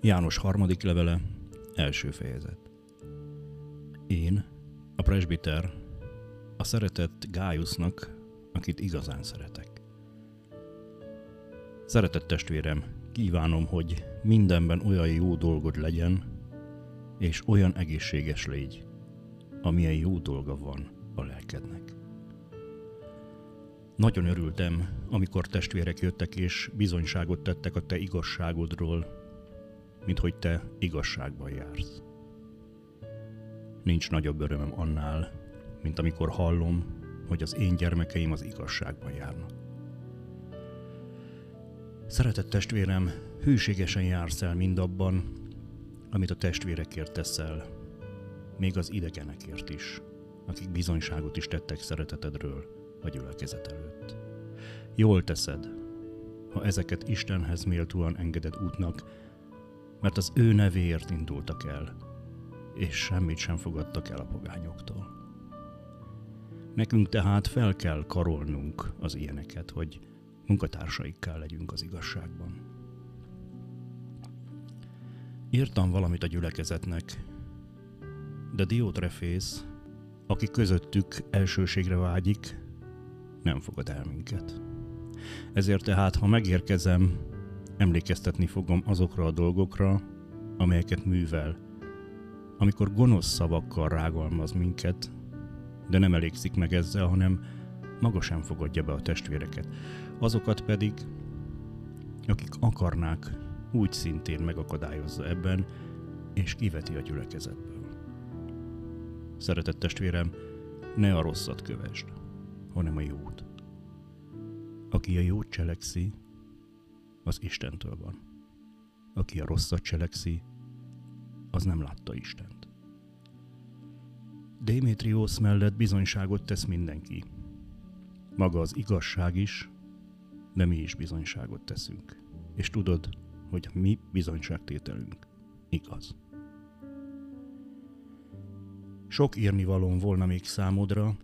János harmadik levele, első fejezet. Én, a presbiter, a szeretett Gájusznak, akit igazán szeretek. Szeretett testvérem, kívánom, hogy mindenben olyan jó dolgod legyen, és olyan egészséges légy, amilyen jó dolga van a lelkednek. Nagyon örültem, amikor testvérek jöttek és bizonyságot tettek a te igazságodról, mint hogy te igazságban jársz. Nincs nagyobb örömöm annál, mint amikor hallom, hogy az én gyermekeim az igazságban járnak. Szeretett testvérem, hűségesen jársz el mindabban, amit a testvérekért teszel, még az idegenekért is, akik bizonyságot is tettek szeretetedről a gyülekezet előtt. Jól teszed, ha ezeket Istenhez méltóan engeded útnak, mert az ő nevéért indultak el, és semmit sem fogadtak el a pogányoktól. Nekünk tehát fel kell karolnunk az ilyeneket, hogy munkatársaikká legyünk az igazságban. Írtam valamit a gyülekezetnek, de Diotrefész, aki közöttük elsőségre vágyik, nem fogad el minket. Ezért tehát, ha megérkezem, emlékeztetni fogom azokra a dolgokra, amelyeket művel, amikor gonosz szavakkal rágalmaz minket, de nem elégszik meg ezzel, hanem maga sem fogadja be a testvéreket. Azokat pedig, akik akarnák, úgy szintén megakadályozza ebben, és kiveti a gyülekezetből. Szeretett testvérem, ne a rosszat kövesd, hanem a jót. Aki a jót cselekszi, az Istentől van. Aki a rosszat cselekszi, az nem látta Istent. Démétriósz mellett bizonyságot tesz mindenki. Maga az igazság is, de mi is bizonyságot teszünk. És tudod, hogy a mi bizonyságtételünk igaz. Sok írnivalóm volna még számodra,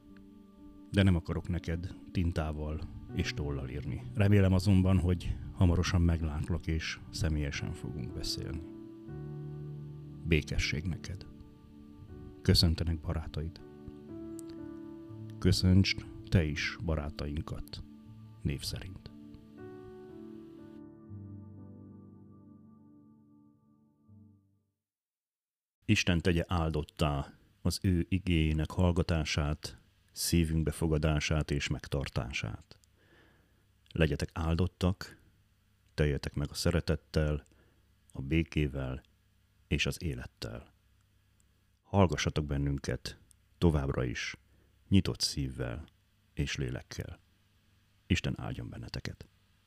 de nem akarok neked tintával és tollal írni. Remélem azonban, hogy hamarosan meglátlak és személyesen fogunk beszélni. Békesség neked. Köszöntenek barátaid. Köszöntsd te is barátainkat név szerint. Isten tegye áldottá az ő igényének hallgatását, szívünk befogadását és megtartását. Legyetek áldottak, teljetek meg a szeretettel, a békével és az élettel. Hallgassatok bennünket továbbra is, nyitott szívvel és lélekkel. Isten áldjon benneteket!